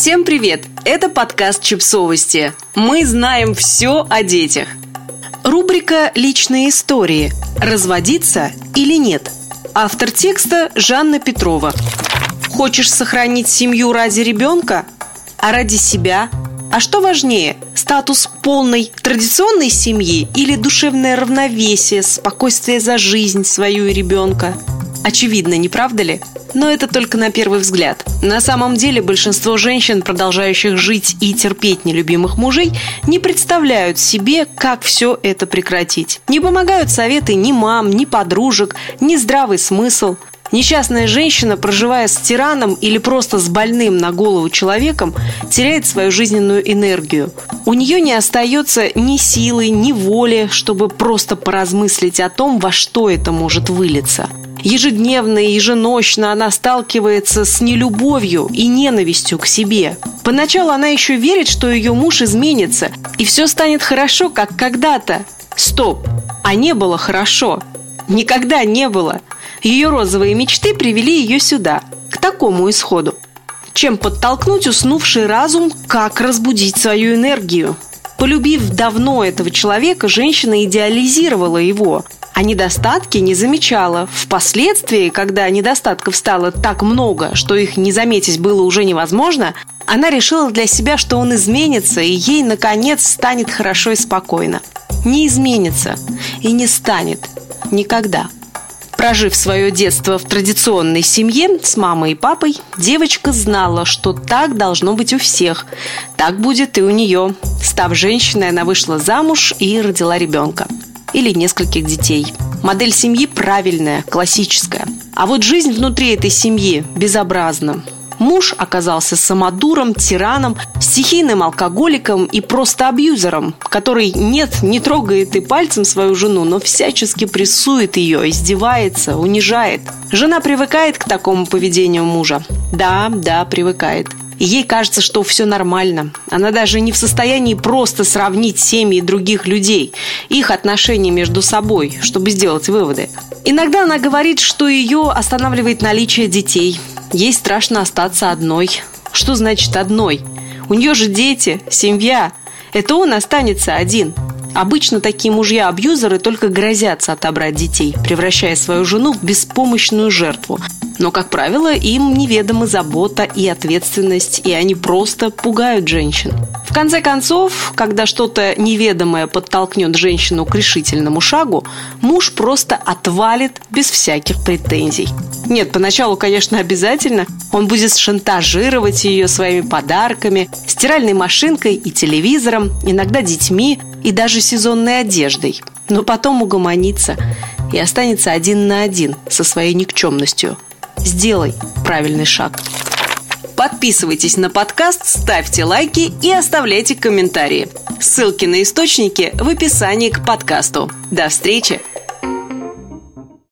Всем привет! Это подкаст «Чипсовости». Мы знаем все о детях. Рубрика «Личные истории». Разводиться или нет? Автор текста Жанна Петрова. Хочешь сохранить семью ради ребенка? А ради себя? А что важнее, статус полной традиционной семьи или душевное равновесие, спокойствие за жизнь свою и ребенка? Очевидно, не правда ли? Но это только на первый взгляд. На самом деле большинство женщин, продолжающих жить и терпеть нелюбимых мужей, не представляют себе, как все это прекратить. Не помогают советы ни мам, ни подружек, ни здравый смысл – Несчастная женщина, проживая с тираном или просто с больным на голову человеком, теряет свою жизненную энергию. У нее не остается ни силы, ни воли, чтобы просто поразмыслить о том, во что это может вылиться. Ежедневно и еженочно она сталкивается с нелюбовью и ненавистью к себе. Поначалу она еще верит, что ее муж изменится, и все станет хорошо, как когда-то. Стоп! А не было хорошо. Никогда не было. Ее розовые мечты привели ее сюда, к такому исходу. Чем подтолкнуть уснувший разум, как разбудить свою энергию? Полюбив давно этого человека, женщина идеализировала его, а недостатки не замечала. Впоследствии, когда недостатков стало так много, что их не заметить было уже невозможно, она решила для себя, что он изменится, и ей, наконец, станет хорошо и спокойно. Не изменится и не станет. Никогда. Прожив свое детство в традиционной семье с мамой и папой, девочка знала, что так должно быть у всех. Так будет и у нее. Став женщиной, она вышла замуж и родила ребенка. Или нескольких детей. Модель семьи правильная, классическая. А вот жизнь внутри этой семьи безобразна. Муж оказался самодуром, тираном, стихийным алкоголиком и просто абьюзером, который нет, не трогает и пальцем свою жену, но всячески прессует ее, издевается, унижает. Жена привыкает к такому поведению мужа. Да, да, привыкает. И ей кажется, что все нормально. Она даже не в состоянии просто сравнить семьи других людей, их отношения между собой, чтобы сделать выводы. Иногда она говорит, что ее останавливает наличие детей, Ей страшно остаться одной. Что значит одной? У нее же дети, семья. Это он останется один. Обычно такие мужья-абьюзеры только грозятся отобрать детей, превращая свою жену в беспомощную жертву. Но, как правило, им неведома забота и ответственность, и они просто пугают женщин. В конце концов, когда что-то неведомое подтолкнет женщину к решительному шагу, муж просто отвалит без всяких претензий. Нет, поначалу, конечно, обязательно. Он будет шантажировать ее своими подарками, стиральной машинкой и телевизором, иногда детьми и даже сезонной одеждой. Но потом угомонится и останется один на один со своей никчемностью. Сделай правильный шаг. Подписывайтесь на подкаст, ставьте лайки и оставляйте комментарии. Ссылки на источники в описании к подкасту. До встречи!